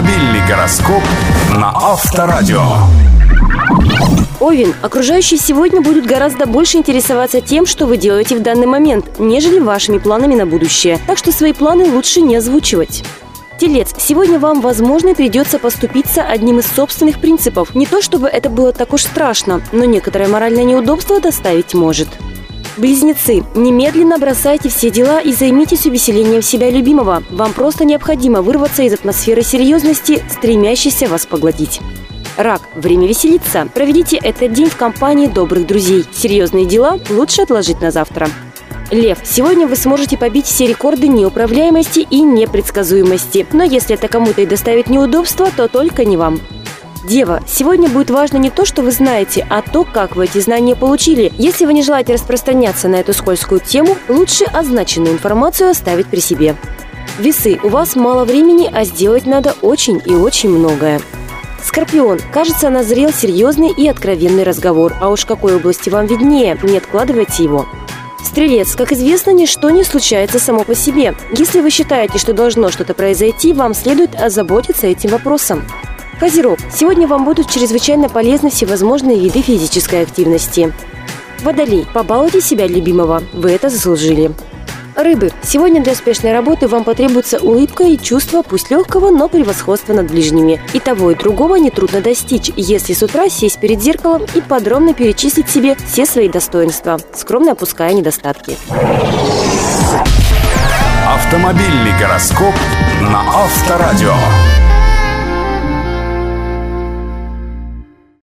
Автомобильный гороскоп на Авторадио. Овен, окружающие сегодня будут гораздо больше интересоваться тем, что вы делаете в данный момент, нежели вашими планами на будущее. Так что свои планы лучше не озвучивать. Телец, сегодня вам, возможно, придется поступиться одним из собственных принципов. Не то чтобы это было так уж страшно, но некоторое моральное неудобство доставить может. Близнецы, немедленно бросайте все дела и займитесь увеселением себя любимого. Вам просто необходимо вырваться из атмосферы серьезности, стремящейся вас поглотить. Рак. Время веселиться. Проведите этот день в компании добрых друзей. Серьезные дела лучше отложить на завтра. Лев, сегодня вы сможете побить все рекорды неуправляемости и непредсказуемости. Но если это кому-то и доставит неудобства, то только не вам. Дева, сегодня будет важно не то, что вы знаете, а то, как вы эти знания получили. Если вы не желаете распространяться на эту скользкую тему, лучше означенную информацию оставить при себе. Весы, у вас мало времени, а сделать надо очень и очень многое. Скорпион. Кажется, назрел серьезный и откровенный разговор. А уж какой области вам виднее, не откладывайте его. Стрелец, как известно, ничто не случается само по себе. Если вы считаете, что должно что-то произойти, вам следует озаботиться этим вопросом. Козерог. Сегодня вам будут чрезвычайно полезны всевозможные виды физической активности. Водолей. Побалуйте себя любимого. Вы это заслужили. Рыбы. Сегодня для успешной работы вам потребуется улыбка и чувство, пусть легкого, но превосходства над ближними. И того, и другого нетрудно достичь, если с утра сесть перед зеркалом и подробно перечислить себе все свои достоинства, скромно опуская недостатки. Автомобильный гороскоп на Авторадио.